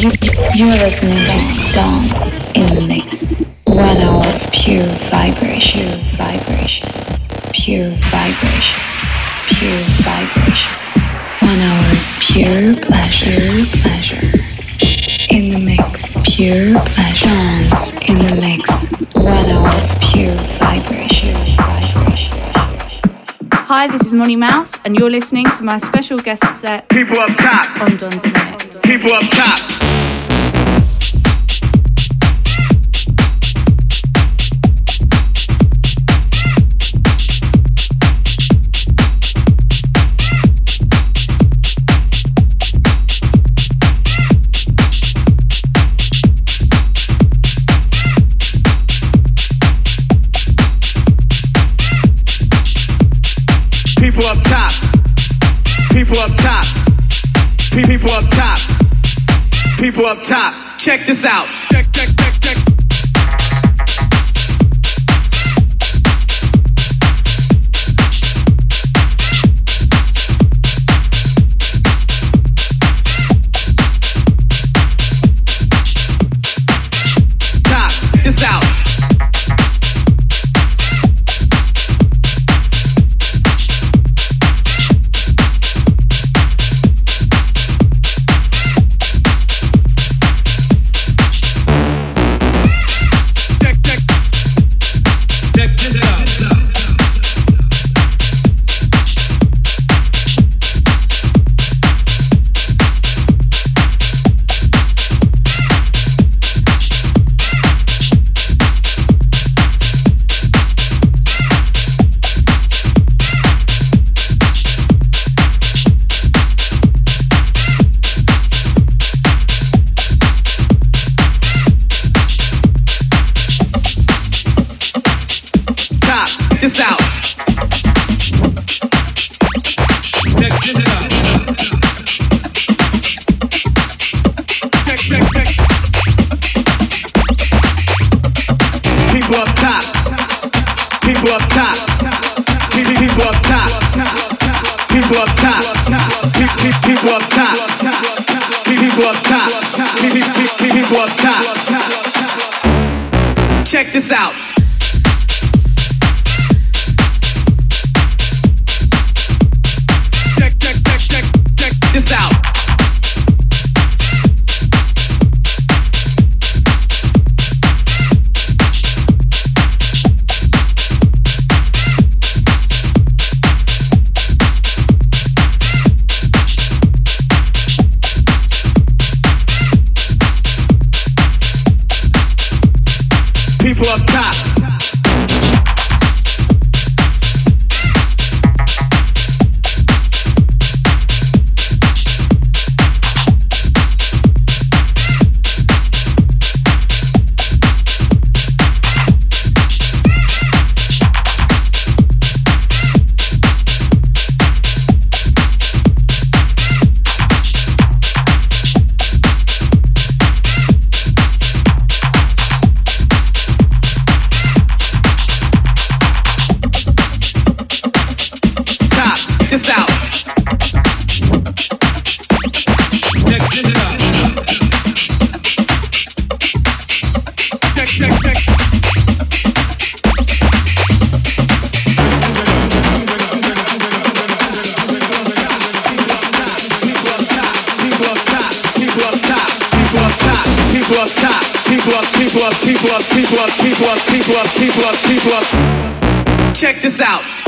You're listening to Dance in the Mix. One hour of pure vibration, vibrations, pure vibrations, pure vibrations. One hour of pure pleasure, pleasure. In the mix, pure pleasure. Dance in the mix. One hour of pure vibration, vibration. Hi, this is Money Mouse, and you're listening to my special guest set People up top. on Dons Mix. People up top. People up top. People up top. People up top. Check this out. People up. People up. People up. People up. People up. People up. Check this out.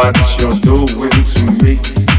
what you're doing to me.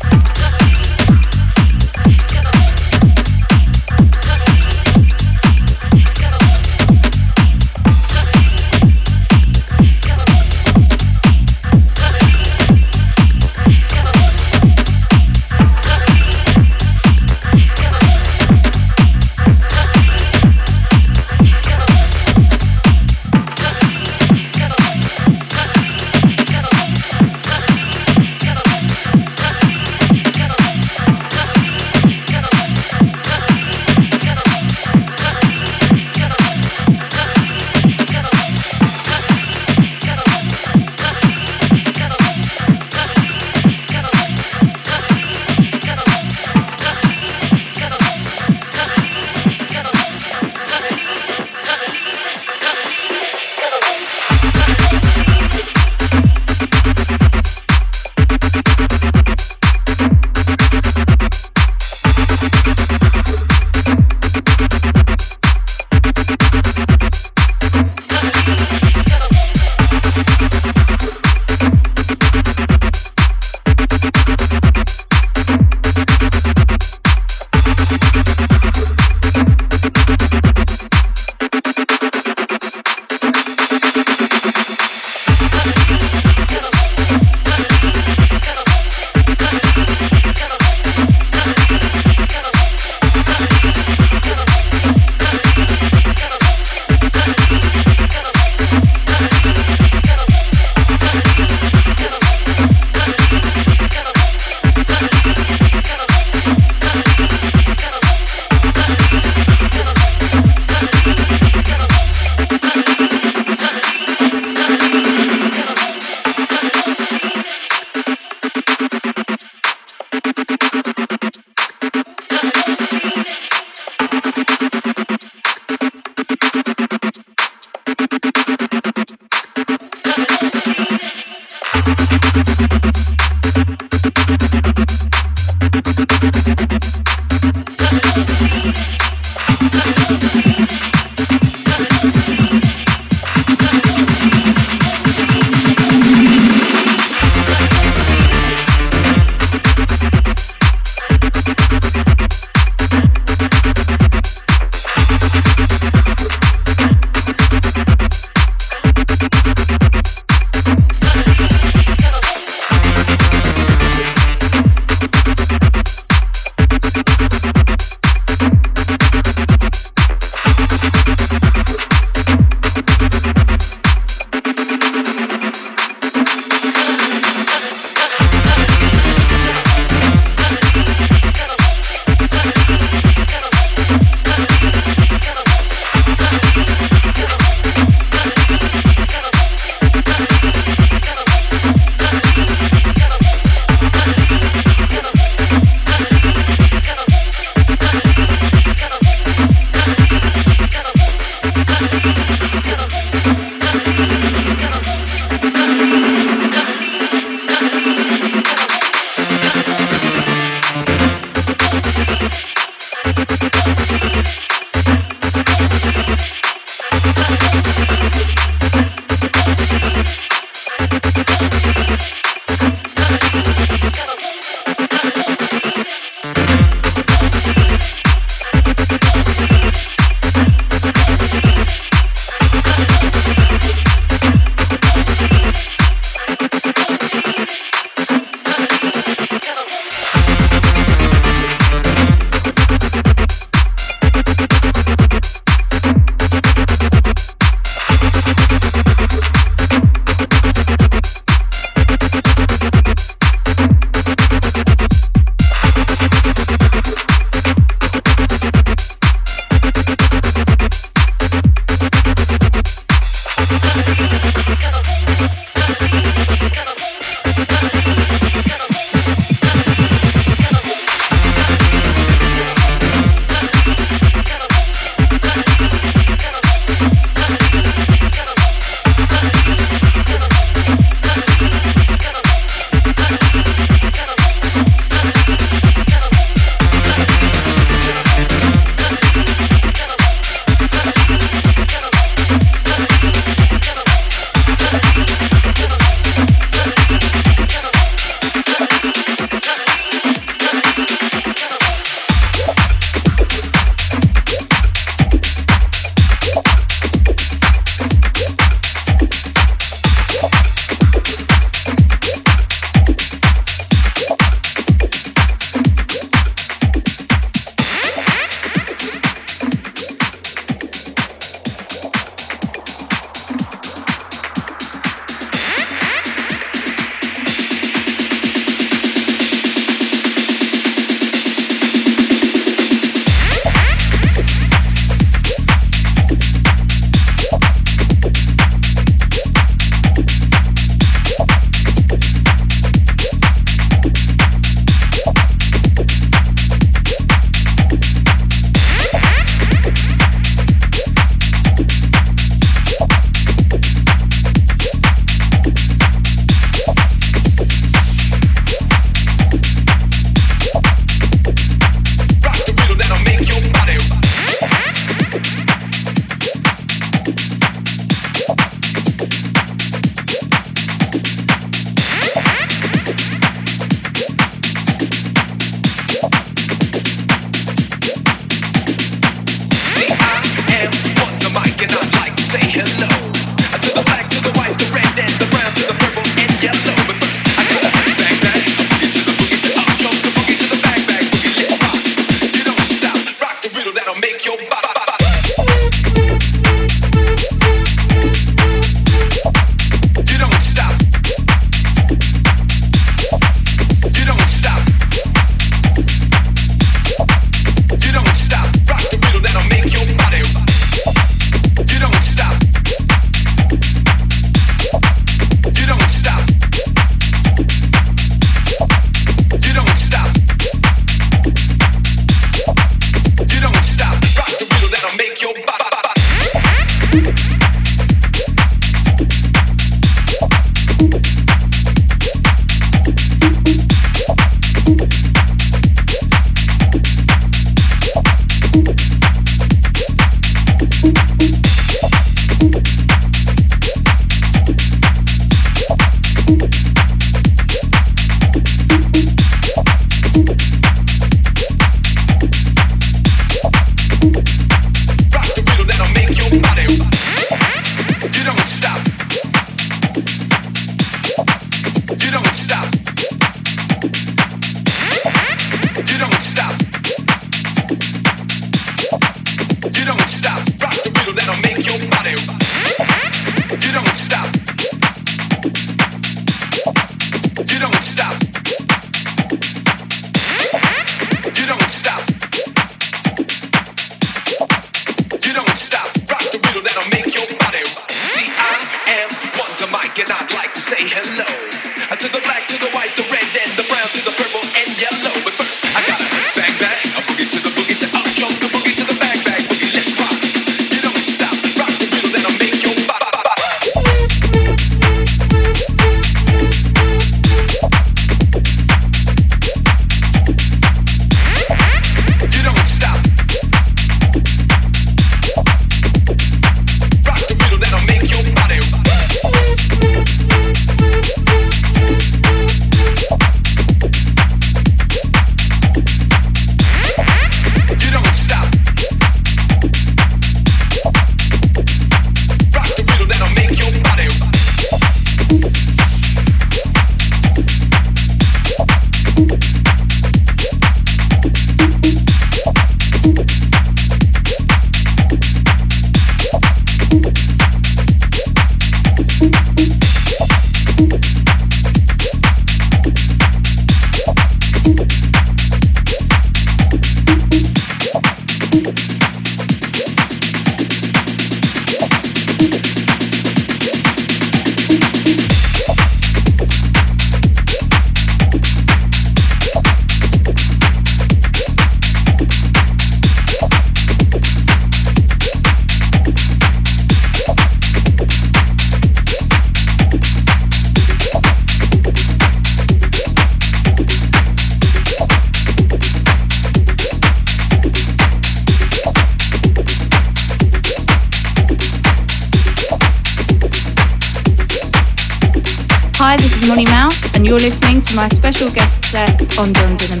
You're listening to my special guest set on John's in.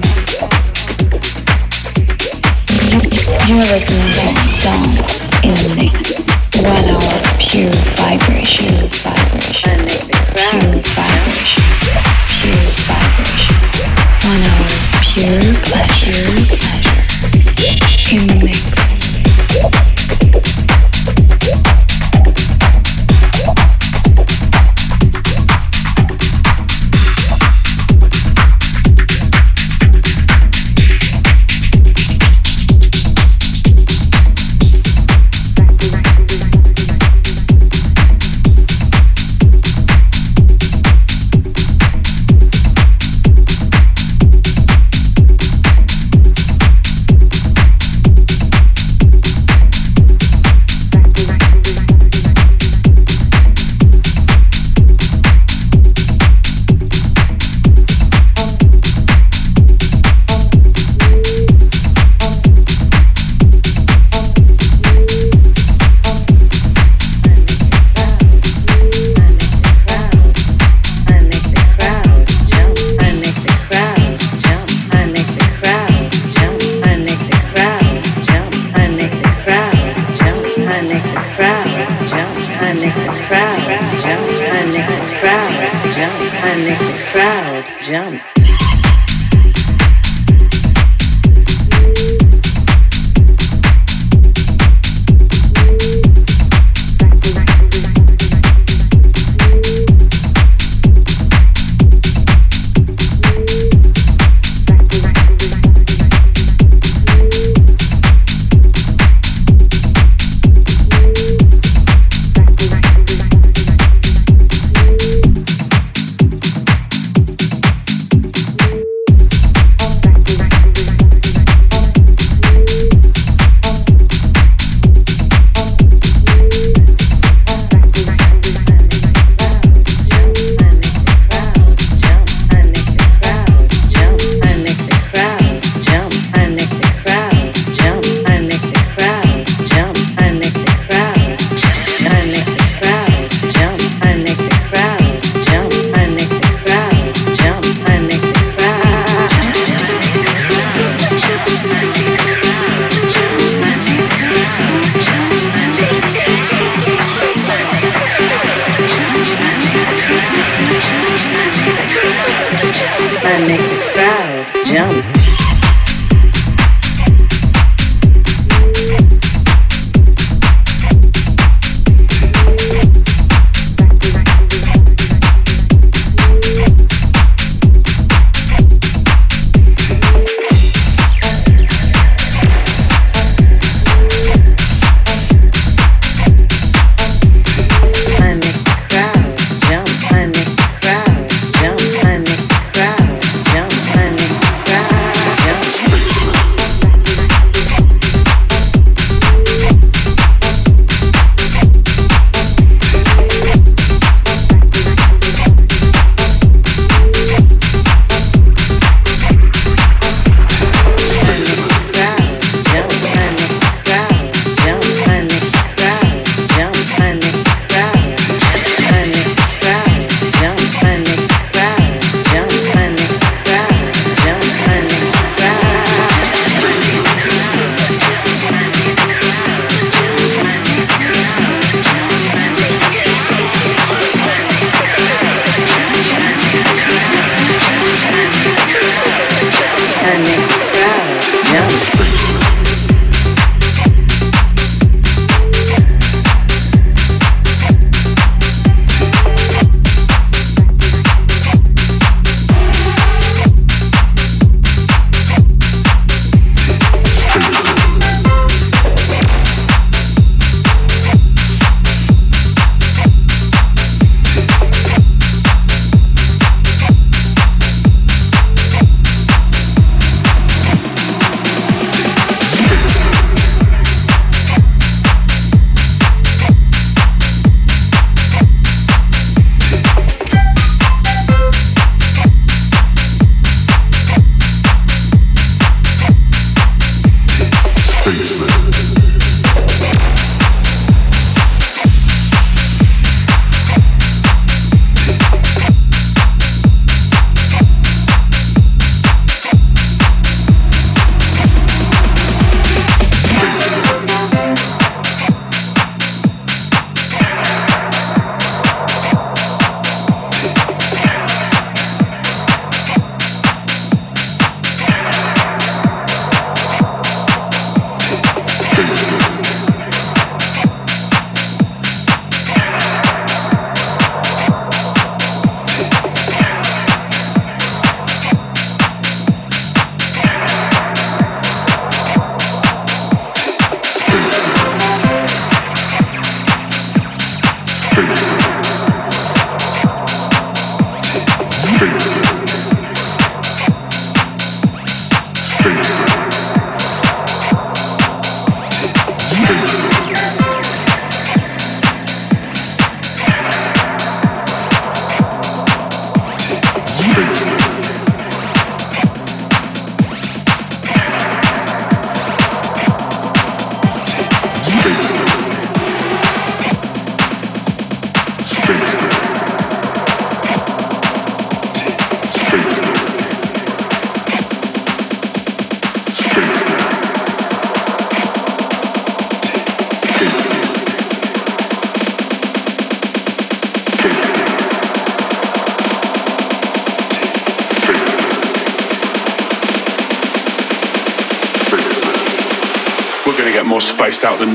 You're listening to Dance in a Mix. One hour pure vibration, vibration, pure vibration, pure vibration. One hour of pure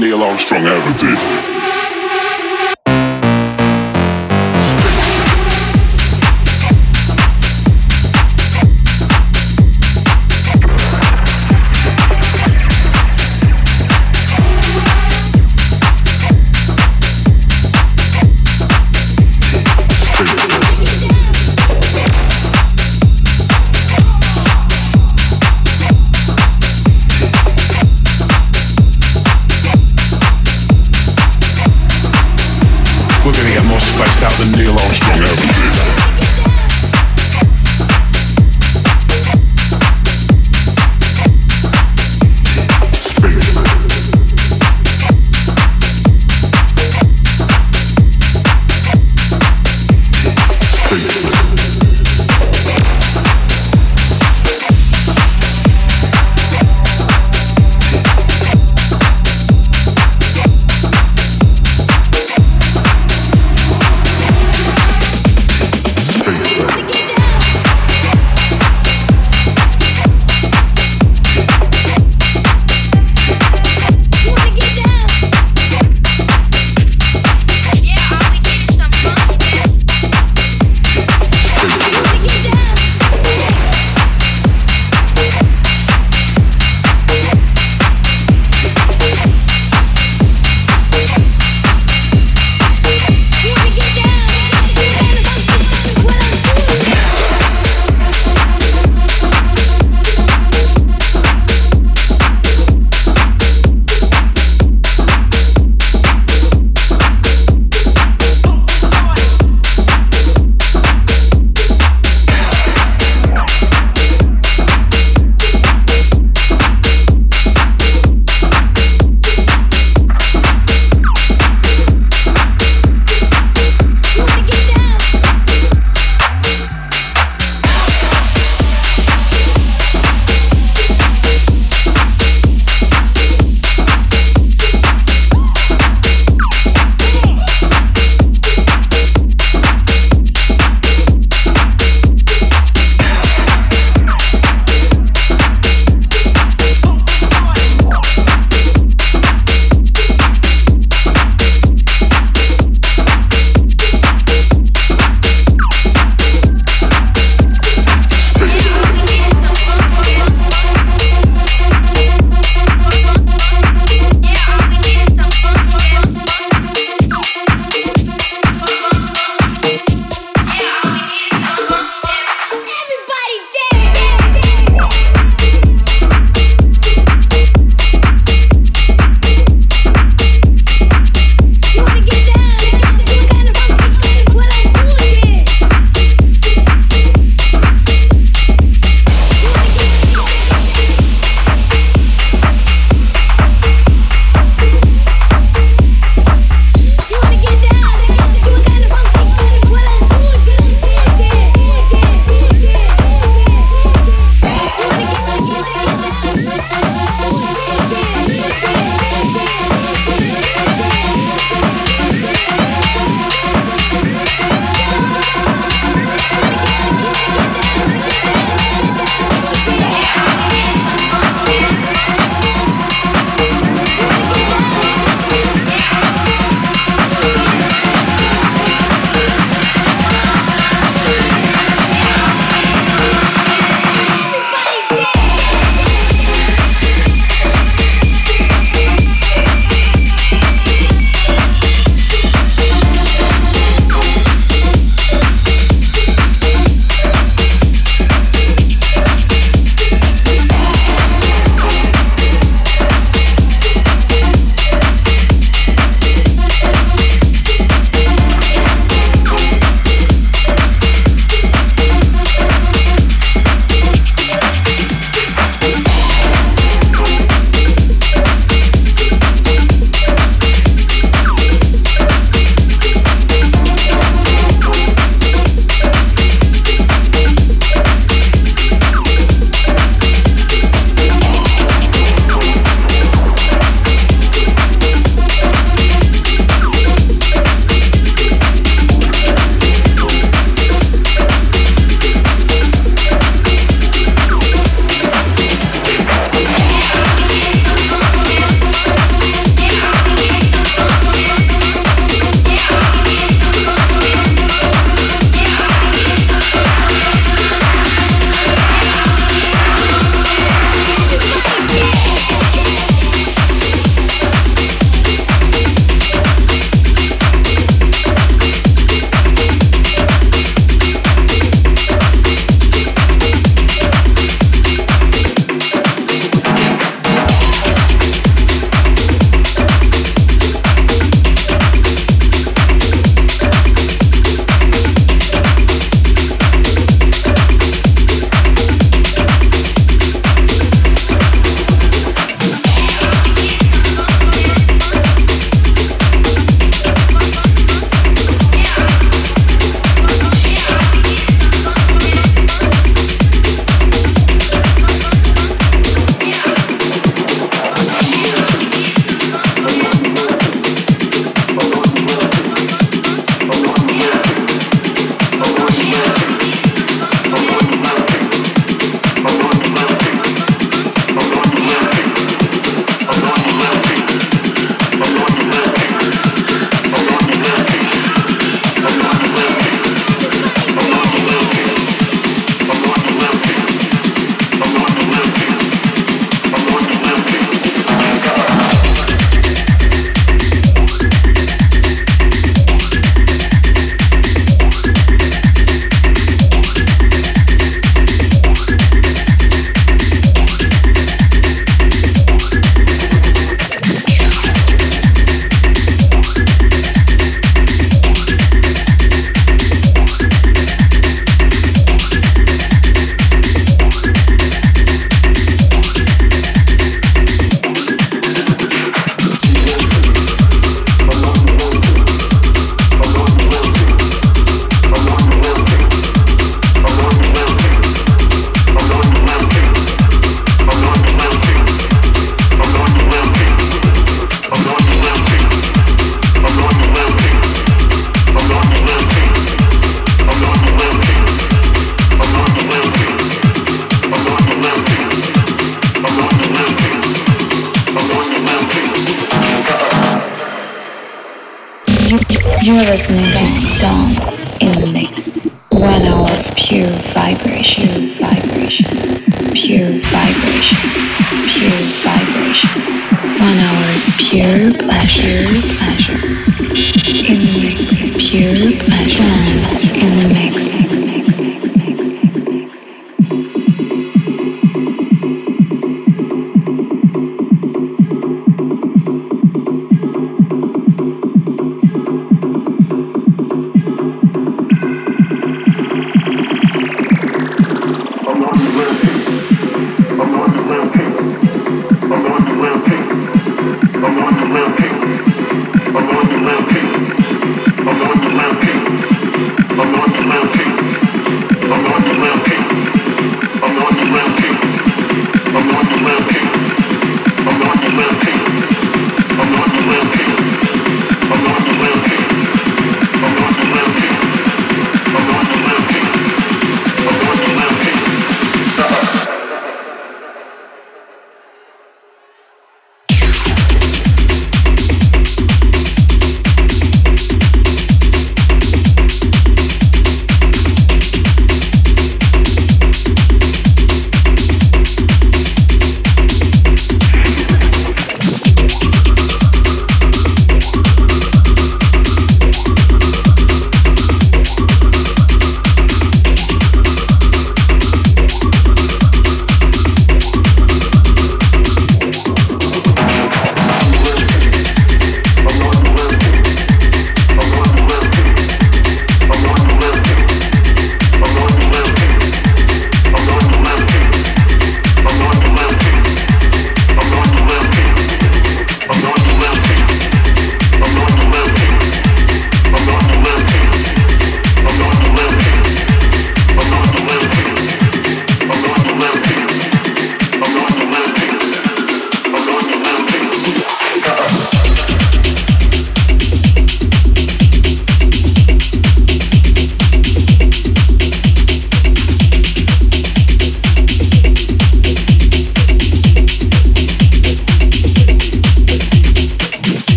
Neil Armstrong ever did.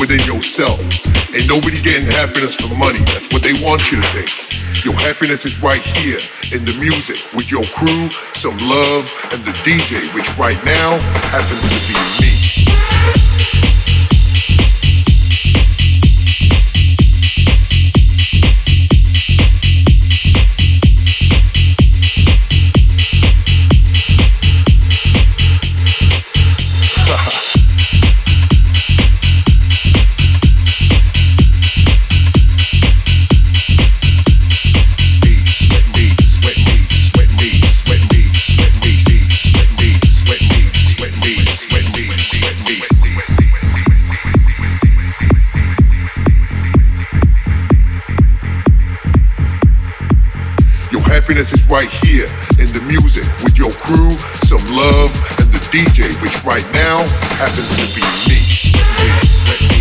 Within yourself. Ain't nobody getting happiness for money. That's what they want you to think. Your happiness is right here in the music with your crew, some love, and the DJ, which right now happens to be me. Music with your crew, some love, and the DJ, which right now happens to be me.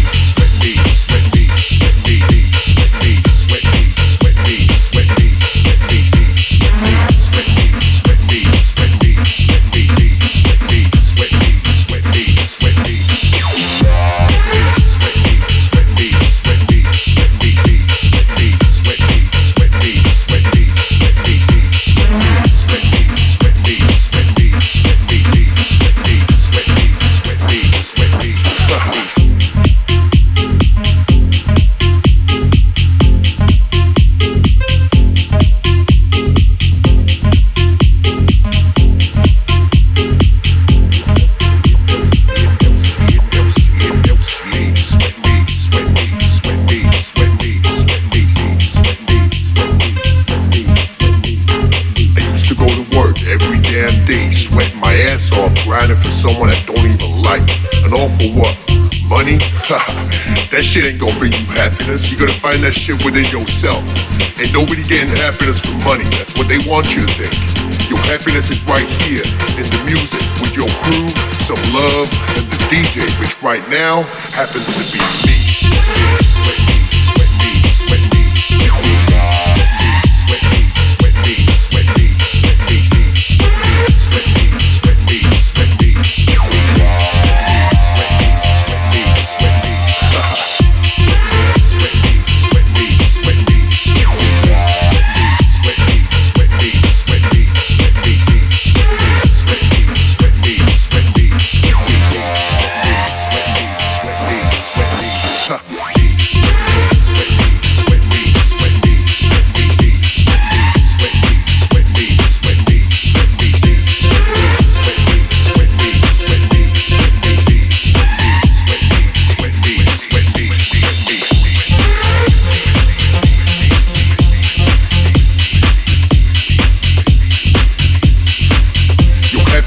Happiness. You're gonna find that shit within yourself. Ain't nobody getting happiness from money. That's what they want you to think. Your happiness is right here in the music with your crew, some love, and the DJ, which right now happens to be me,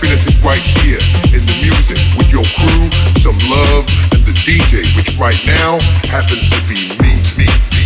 happiness is right here in the music with your crew, some love, and the DJ, which right now happens to be me, me, me,